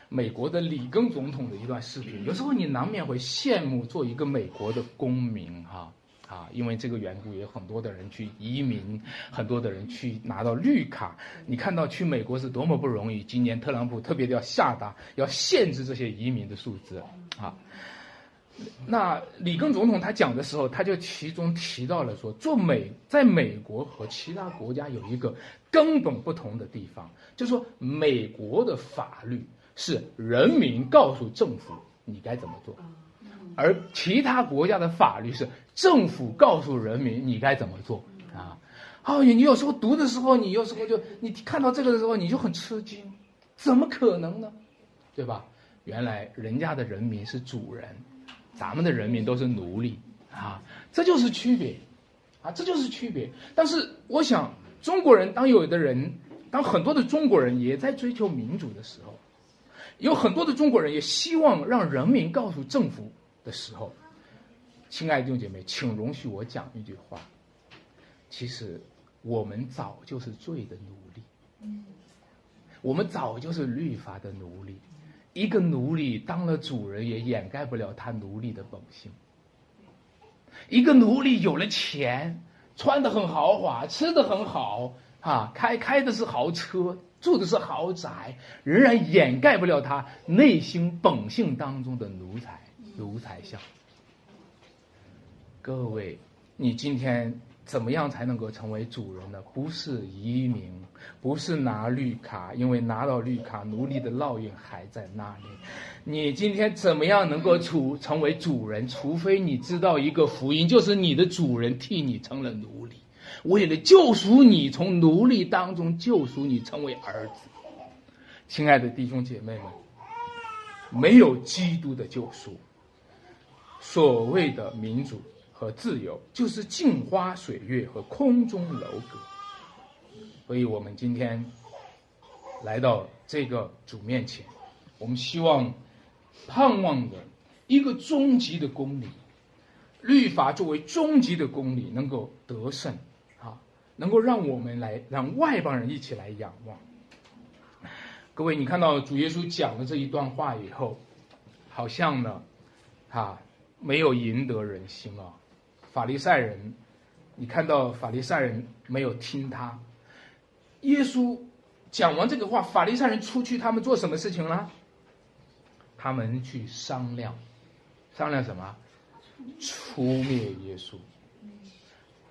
Speaker 1: 美国的里根总统的一段视频，有时候你难免会羡慕做一个美国的公民哈。啊，因为这个缘故，有很多的人去移民，很多的人去拿到绿卡。你看到去美国是多么不容易。今年特朗普特别的要下达，要限制这些移民的数字啊。那里根总统他讲的时候，他就其中提到了说，做美在美国和其他国家有一个根本不同的地方，就是说美国的法律是人民告诉政府你该怎么做。而其他国家的法律是政府告诉人民你该怎么做啊。哦，你你有时候读的时候，你有时候就你看到这个的时候，你就很吃惊，怎么可能呢？对吧？原来人家的人民是主人，咱们的人民都是奴隶啊，这就是区别，啊，这就是区别。但是我想，中国人当有的人，当很多的中国人也在追求民主的时候，有很多的中国人也希望让人民告诉政府的时候，亲爱的弟兄姐妹，请容许我讲一句话，其实。我们早就是罪的奴隶，我们早就是律法的奴隶。一个奴隶当了主人，也掩盖不了他奴隶的本性。一个奴隶有了钱，穿的很豪华，吃的很好，啊，开开的是豪车，住的是豪宅，仍然掩盖不了他内心本性当中的奴才、奴才相。各位，你今天。怎么样才能够成为主人呢？不是移民，不是拿绿卡，因为拿到绿卡，奴隶的烙印还在那里。你今天怎么样能够处成为主人？除非你知道一个福音，就是你的主人替你成了奴隶，为了救赎你，从奴隶当中救赎你，成为儿子。亲爱的弟兄姐妹们，没有基督的救赎，所谓的民主。和自由就是镜花水月和空中楼阁，所以我们今天来到这个主面前，我们希望盼望的一个终极的公理，律法作为终极的公理能够得胜啊，能够让我们来让外邦人一起来仰望。各位，你看到主耶稣讲了这一段话以后，好像呢，啊，没有赢得人心啊。法利赛人，你看到法利赛人没有听他？耶稣讲完这个话，法利赛人出去，他们做什么事情呢？他们去商量，商量什么？出灭耶稣。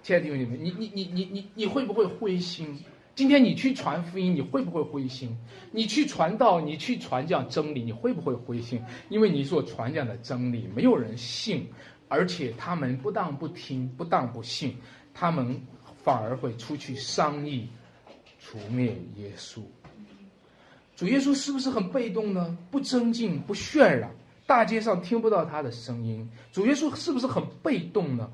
Speaker 1: 亲爱的弟兄姐妹，你你你你你你会不会灰心？今天你去传福音，你会不会灰心？你去传道，你去传讲真理，你会不会灰心？因为你所传讲的真理，没有人信。而且他们不但不听，不但不信，他们反而会出去商议除灭耶稣。主耶稣是不是很被动呢？不增进，不渲染，大街上听不到他的声音。主耶稣是不是很被动呢？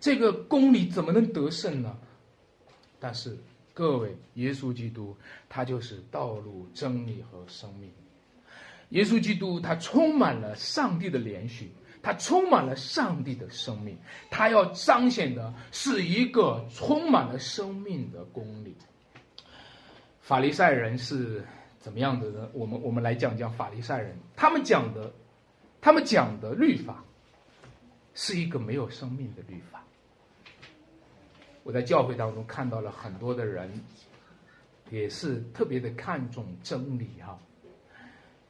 Speaker 1: 这个公理怎么能得胜呢？但是各位，耶稣基督他就是道路、真理和生命。耶稣基督他充满了上帝的连续。他充满了上帝的生命，他要彰显的是一个充满了生命的公理。法利赛人是怎么样的呢？我们我们来讲讲法利赛人，他们讲的，他们讲的律法，是一个没有生命的律法。我在教会当中看到了很多的人，也是特别的看重真理哈，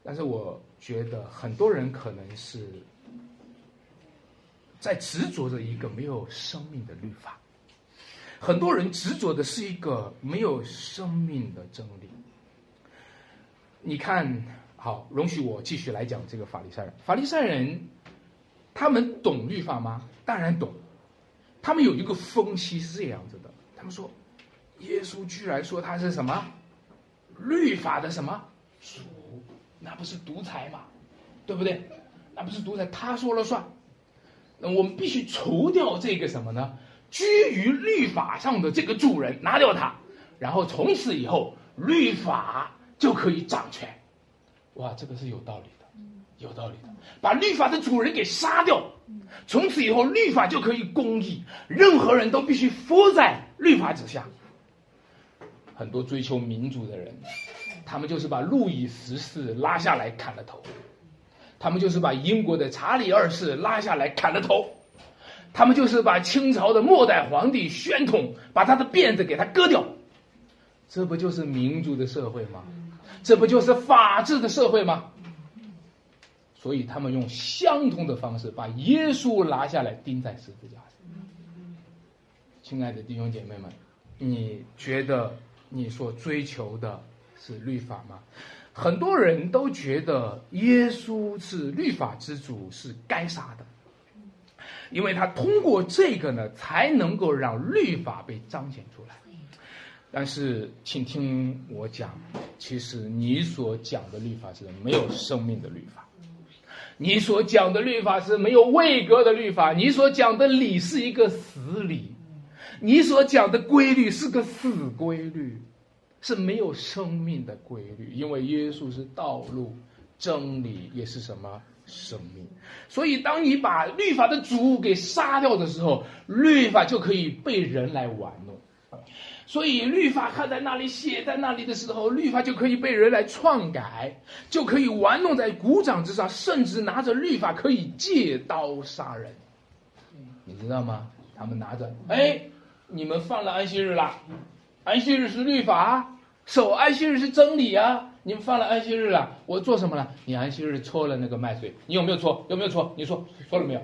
Speaker 1: 但是我觉得很多人可能是。在执着着一个没有生命的律法，很多人执着的是一个没有生命的真理。你看，好，容许我继续来讲这个法利赛人。法利赛人，他们懂律法吗？当然懂。他们有一个分析是这样子的：他们说，耶稣居然说他是什么律法的什么主，那不是独裁吗？对不对？那不是独裁，他说了算。那我们必须除掉这个什么呢？居于律法上的这个主人，拿掉他，然后从此以后律法就可以掌权。哇，这个是有道理的，有道理的。把律法的主人给杀掉，从此以后律法就可以公义，任何人都必须服在律法之下。很多追求民主的人，他们就是把路易十四拉下来砍了头。他们就是把英国的查理二世拉下来砍了头，他们就是把清朝的末代皇帝宣统把他的辫子给他割掉，这不就是民主的社会吗？这不就是法治的社会吗？所以他们用相同的方式把耶稣拿下来钉在十字架上。亲爱的弟兄姐妹们，你觉得你所追求的是律法吗？很多人都觉得耶稣是律法之主，是该杀的。因为他通过这个呢，才能够让律法被彰显出来。但是，请听我讲，其实你所讲的律法是没有生命的律法，你所讲的律法是没有位格的律法，你所讲的理是一个死理，你所讲的规律是个死规律，是没有生命的规律。因为耶稣是道路、真理，也是什么生命。所以，当你把律法的主给杀掉的时候，律法就可以被人来玩弄。所以，律法看在那里、写在那里的时候，律法就可以被人来篡改，就可以玩弄在鼓掌之上，甚至拿着律法可以借刀杀人。你知道吗？他们拿着，哎，你们犯了安息日了，安息日是律法，守安息日是真理啊！你们犯了安息日了，我做什么了？你安息日搓了那个麦穗，你有没有搓？有没有搓？你说搓了没有？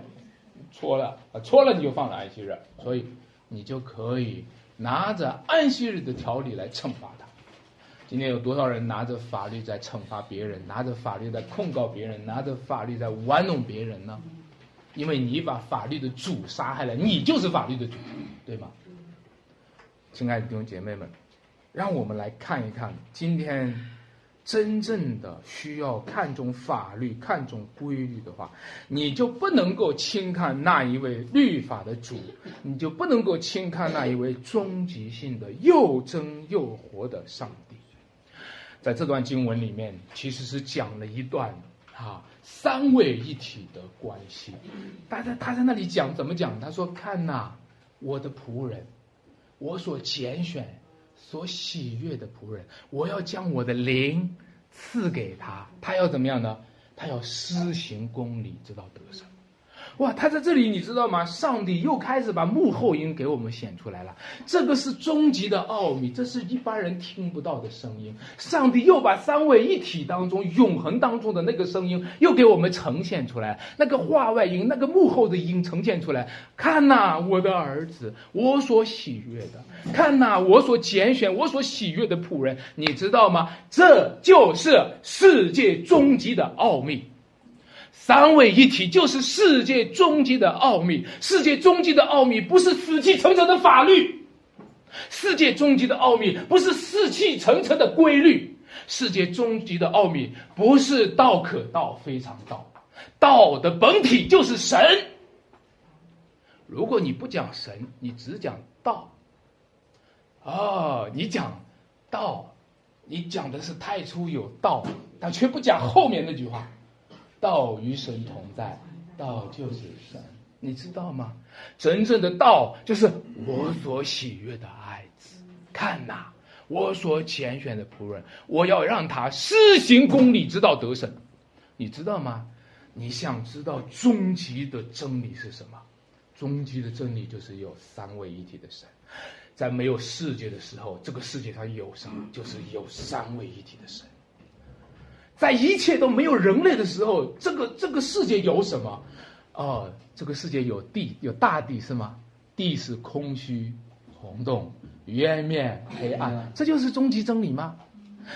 Speaker 1: 搓了啊，搓了你就犯了安息日，所以你就可以。拿着安息日的条例来惩罚他。今天有多少人拿着法律在惩罚别人，拿着法律在控告别人，拿着法律在玩弄别人呢？因为你把法律的主杀害了，你就是法律的主，对吗？亲爱的弟兄姐妹们，让我们来看一看今天。真正的需要看重法律、看重规律的话，你就不能够轻看那一位律法的主，你就不能够轻看那一位终极性的又真又活的上帝。在这段经文里面，其实是讲了一段啊三位一体的关系。他在他在那里讲怎么讲？他说：“看呐，我的仆人，我所拣选。”所喜悦的仆人，我要将我的灵赐给他，他要怎么样呢？他要施行公理，直到得胜。哇，他在这里，你知道吗？上帝又开始把幕后音给我们显出来了。这个是终极的奥秘，这是一般人听不到的声音。上帝又把三位一体当中永恒当中的那个声音又给我们呈现出来，那个话外音，那个幕后的音呈现出来。看呐，我的儿子，我所喜悦的；看呐，我所拣选、我所喜悦的仆人。你知道吗？这就是世界终极的奥秘。三位一体就是世界终极的奥秘。世界终极的奥秘不是死气沉沉的法律，世界终极的奥秘不是死气沉沉的规律，世界终极的奥秘不是道可道非常道，道的本体就是神。如果你不讲神，你只讲道，哦，你讲道，你讲的是太初有道，但却不讲后面那句话。道与神同在，道就是神，你知道吗？真正的道就是我所喜悦的爱子。看呐，我所拣选的仆人，我要让他施行公理，直到得胜。你知道吗？你想知道终极的真理是什么？终极的真理就是有三位一体的神。在没有世界的时候，这个世界上有什么？就是有三位一体的神。在一切都没有人类的时候，这个这个世界有什么？哦，这个世界有地，有大地是吗？地是空虚、红洞、渊面、黑暗，这就是终极真理吗？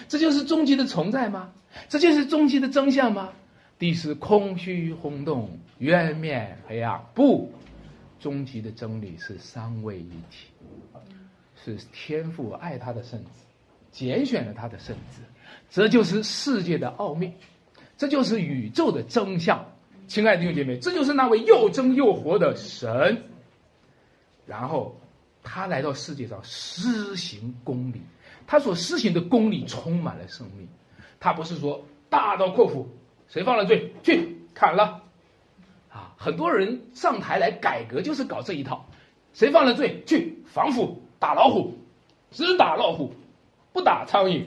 Speaker 1: 这就是终极的存在吗？这就是终极的真相吗？地是空虚、空洞、渊面、黑暗，不，终极的真理是三位一体，是天父爱他的圣子，拣选了他的圣子。这就是世界的奥秘，这就是宇宙的真相，亲爱的弟兄姐妹，这就是那位又真又活的神。然后，他来到世界上施行公理，他所施行的公理充满了生命。他不是说大刀阔斧，谁犯了罪去砍了，啊，很多人上台来改革就是搞这一套，谁犯了罪去防腐打老虎，只打老虎，不打苍蝇。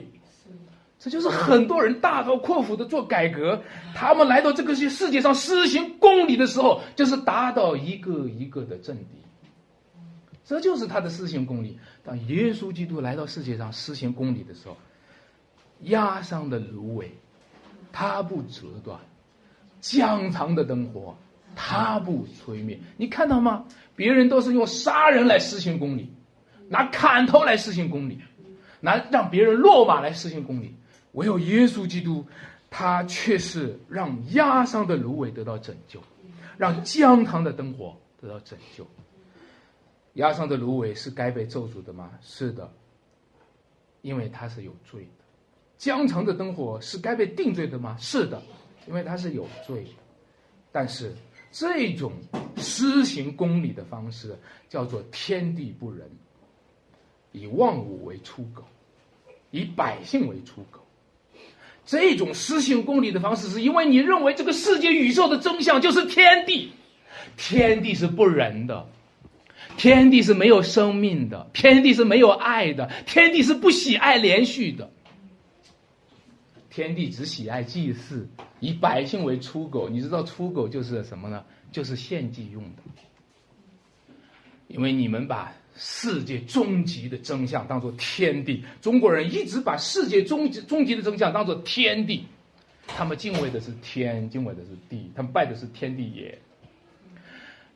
Speaker 1: 这就是很多人大刀阔斧的做改革，他们来到这个世世界上施行公理的时候，就是达到一个一个的政敌。这就是他的施行公理。当耶稣基督来到世界上施行公理的时候，压伤的芦苇，他不折断；江长的灯火，他不吹灭。你看到吗？别人都是用杀人来施行公理，拿砍头来施行公理，拿让别人落马来施行公理。唯有耶稣基督，他却是让压伤的芦苇得到拯救，让江塘的灯火得到拯救。压伤的芦苇是该被咒诅的吗？是的，因为它是有罪的。江城的灯火是该被定罪的吗？是的，因为它是有罪的。但是这种施行公理的方式叫做天地不仁，以万物为刍狗，以百姓为刍狗。这种施行公理的方式，是因为你认为这个世界宇宙的真相就是天地，天地是不仁的。天地是没有生命的，天地是没有爱的，天地是不喜爱连续的。天地只喜爱祭祀，以百姓为刍狗。你知道刍狗就是什么呢？就是献祭用的。因为你们把世界终极的真相当做天地，中国人一直把世界终极终极的真相当做天地，他们敬畏的是天，敬畏的是地，他们拜的是天地也。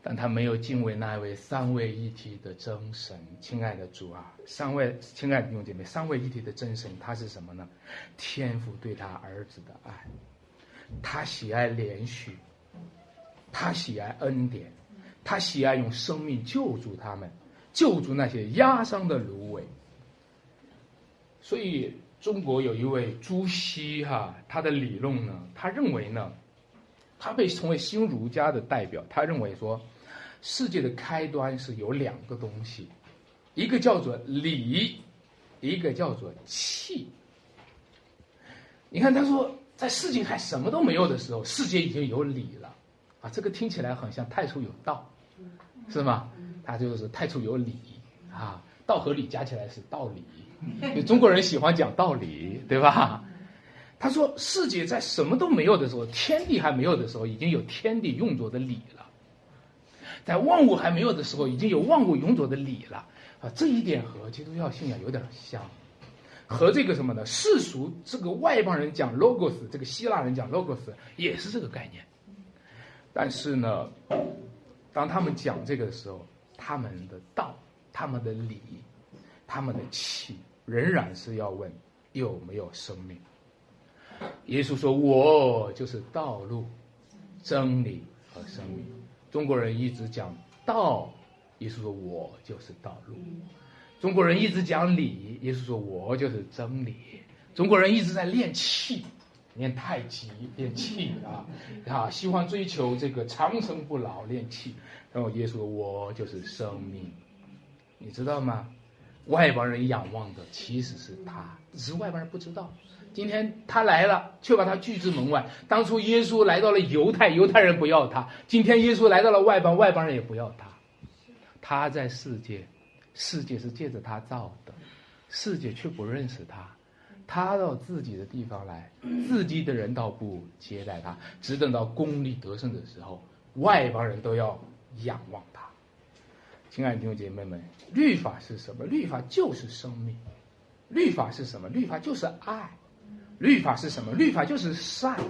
Speaker 1: 但他没有敬畏那位三位一体的真神，亲爱的主啊，三位亲爱的弟兄姐妹，三位一体的真神，他是什么呢？天父对他儿子的爱，他喜爱怜恤，他喜爱恩典，他喜爱用生命救助他们，救助那些压伤的芦苇。所以中国有一位朱熹哈，他的理论呢，他认为呢，他被称为新儒家的代表，他认为说。世界的开端是有两个东西，一个叫做理，一个叫做气。你看，他说，在世界还什么都没有的时候，世界已经有理了，啊，这个听起来很像太初有道，是吗？他就是太初有理啊，道和理加起来是道理，中国人喜欢讲道理，对吧？他说，世界在什么都没有的时候，天地还没有的时候，已经有天地运作的理了。在万物还没有的时候，已经有万物永久的理了啊！这一点和基督教信仰有点像，和这个什么呢？世俗这个外邦人讲 logos，这个希腊人讲 logos 也是这个概念。但是呢，当他们讲这个的时候，他们的道、他们的理、他们的气，仍然是要问有没有生命。耶稣说：“我就是道路、真理和生命。”中国人一直讲道，耶稣说我就是道路；中国人一直讲理，耶稣说我就是真理。中国人一直在练气，练太极，练气啊啊，喜欢追求这个长生不老，练气。然后耶稣说我就是生命，你知道吗？外邦人仰望的其实是他，只是外邦人不知道。今天他来了，却把他拒之门外。当初耶稣来到了犹太，犹太人不要他；今天耶稣来到了外邦，外邦人也不要他。他在世界，世界是借着他造的，世界却不认识他。他到自己的地方来，自己的人倒不接待他。只等到功力得胜的时候，外邦人都要仰望他。亲爱的弟兄姐妹们，律法是什么？律法就是生命。律法是什么？律法就是爱。律法是什么？律法就是善，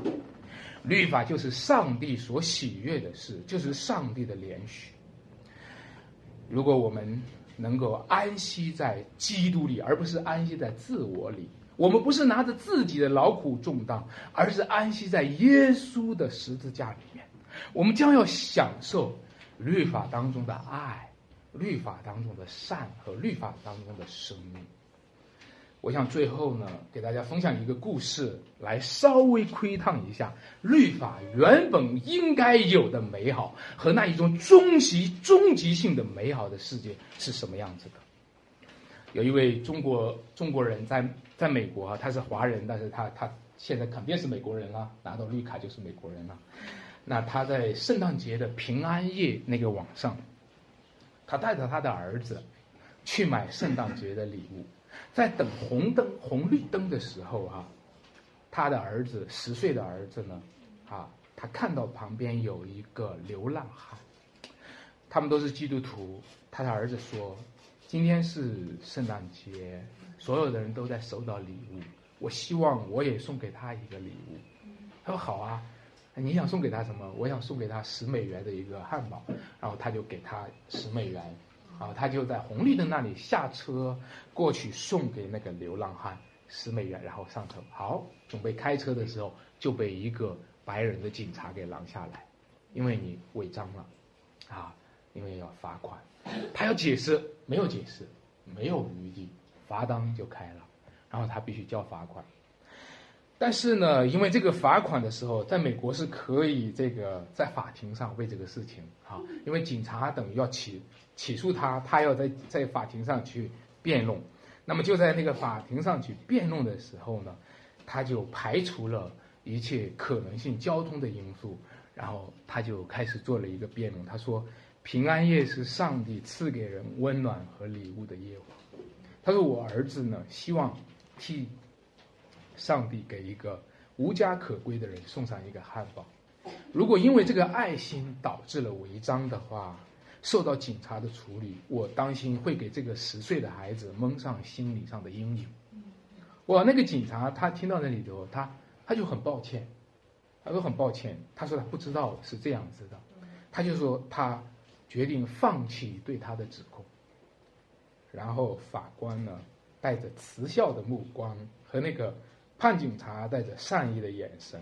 Speaker 1: 律法就是上帝所喜悦的事，就是上帝的怜恤。如果我们能够安息在基督里，而不是安息在自我里，我们不是拿着自己的劳苦重担，而是安息在耶稣的十字架里面，我们将要享受律法当中的爱、律法当中的善和律法当中的生命。我想最后呢，给大家分享一个故事，来稍微窥探一下律法原本应该有的美好和那一种终极、终极性的美好的世界是什么样子的。有一位中国中国人在在美国啊，他是华人，但是他他现在肯定是美国人了，拿到绿卡就是美国人了。那他在圣诞节的平安夜那个晚上，他带着他的儿子去买圣诞节的礼物。在等红灯、红绿灯的时候，哈，他的儿子十岁的儿子呢，啊，他看到旁边有一个流浪汉，他们都是基督徒。他的儿子说：“今天是圣诞节，所有的人都在收到礼物，我希望我也送给他一个礼物。”他说：“好啊，你想送给他什么？我想送给他十美元的一个汉堡。”然后他就给他十美元。啊，他就在红绿灯那里下车，过去送给那个流浪汉十美元，然后上车。好，准备开车的时候就被一个白人的警察给拦下来，因为你违章了，啊，因为要罚款。他要解释，没有解释，没有余地，罚单就开了，然后他必须交罚款。但是呢，因为这个罚款的时候，在美国是可以这个在法庭上为这个事情啊，因为警察等于要起起诉他，他要在在法庭上去辩论。那么就在那个法庭上去辩论的时候呢，他就排除了一切可能性交通的因素，然后他就开始做了一个辩论。他说：“平安夜是上帝赐给人温暖和礼物的夜晚。”他说：“我儿子呢，希望替。”上帝给一个无家可归的人送上一个汉堡。如果因为这个爱心导致了违章的话，受到警察的处理，我担心会给这个十岁的孩子蒙上心理上的阴影。哇，那个警察他听到那里头，他他就很抱歉，他说很抱歉，他说他不知道是这样子的，他就说他决定放弃对他的指控。然后法官呢，带着慈笑的目光和那个。判警察带着善意的眼神，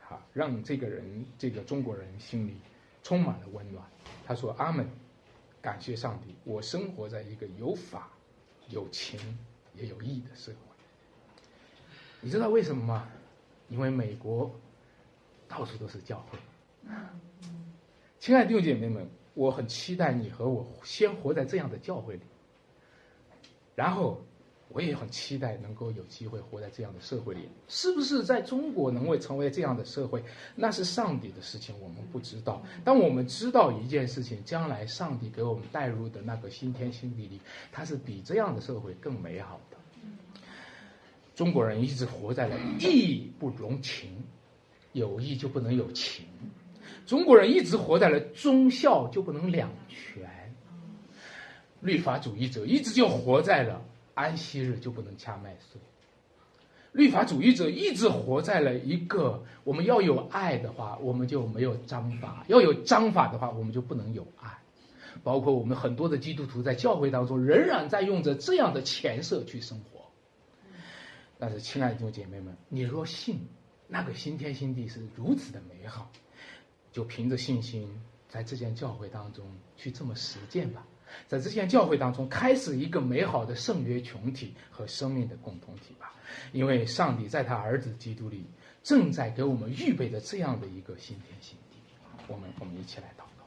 Speaker 1: 哈，让这个人，这个中国人心里充满了温暖。他说：“阿门，感谢上帝，我生活在一个有法、有情也有义的社会。”你知道为什么吗？因为美国到处都是教会。亲爱的弟兄姐妹们，我很期待你和我先活在这样的教会里，然后。我也很期待能够有机会活在这样的社会里，是不是在中国能会成为这样的社会？那是上帝的事情，我们不知道。但我们知道一件事情：将来上帝给我们带入的那个新天新地里，它是比这样的社会更美好的。中国人一直活在了义不容情，有义就不能有情；中国人一直活在了忠孝就不能两全；律法主义者一直就活在了。安息日就不能掐麦穗。律法主义者一直活在了一个：我们要有爱的话，我们就没有章法；要有章法的话，我们就不能有爱。包括我们很多的基督徒在教会当中，仍然在用着这样的前设去生活。但是，亲爱的弟兄姐妹们，你若信那个新天新地是如此的美好，就凭着信心在这间教会当中去这么实践吧。在这些教会当中，开始一个美好的圣约群体和生命的共同体吧。因为上帝在他儿子基督里，正在给我们预备着这样的一个新天新地。我们我们一起来祷告。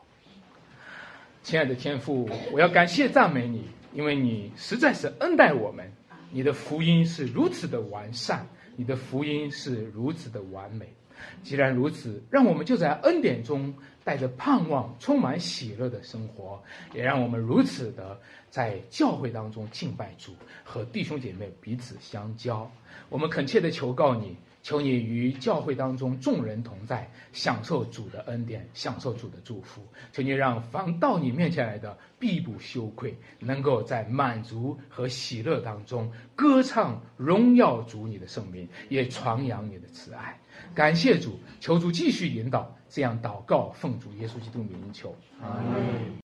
Speaker 1: 亲爱的天父，我要感谢赞美你，因为你实在是恩待我们。你的福音是如此的完善，你的福音是如此的完美。既然如此，让我们就在恩典中。带着盼望、充满喜乐的生活，也让我们如此的在教会当中敬拜主，和弟兄姐妹彼此相交。我们恳切的求告你，求你与教会当中众人同在，享受主的恩典，享受主的祝福。求你让凡到你面前来的，必不羞愧，能够在满足和喜乐当中歌唱荣耀主你的圣名，也传扬你的慈爱。感谢主，求主继续引导。这样祷告，奉主耶稣基督名求。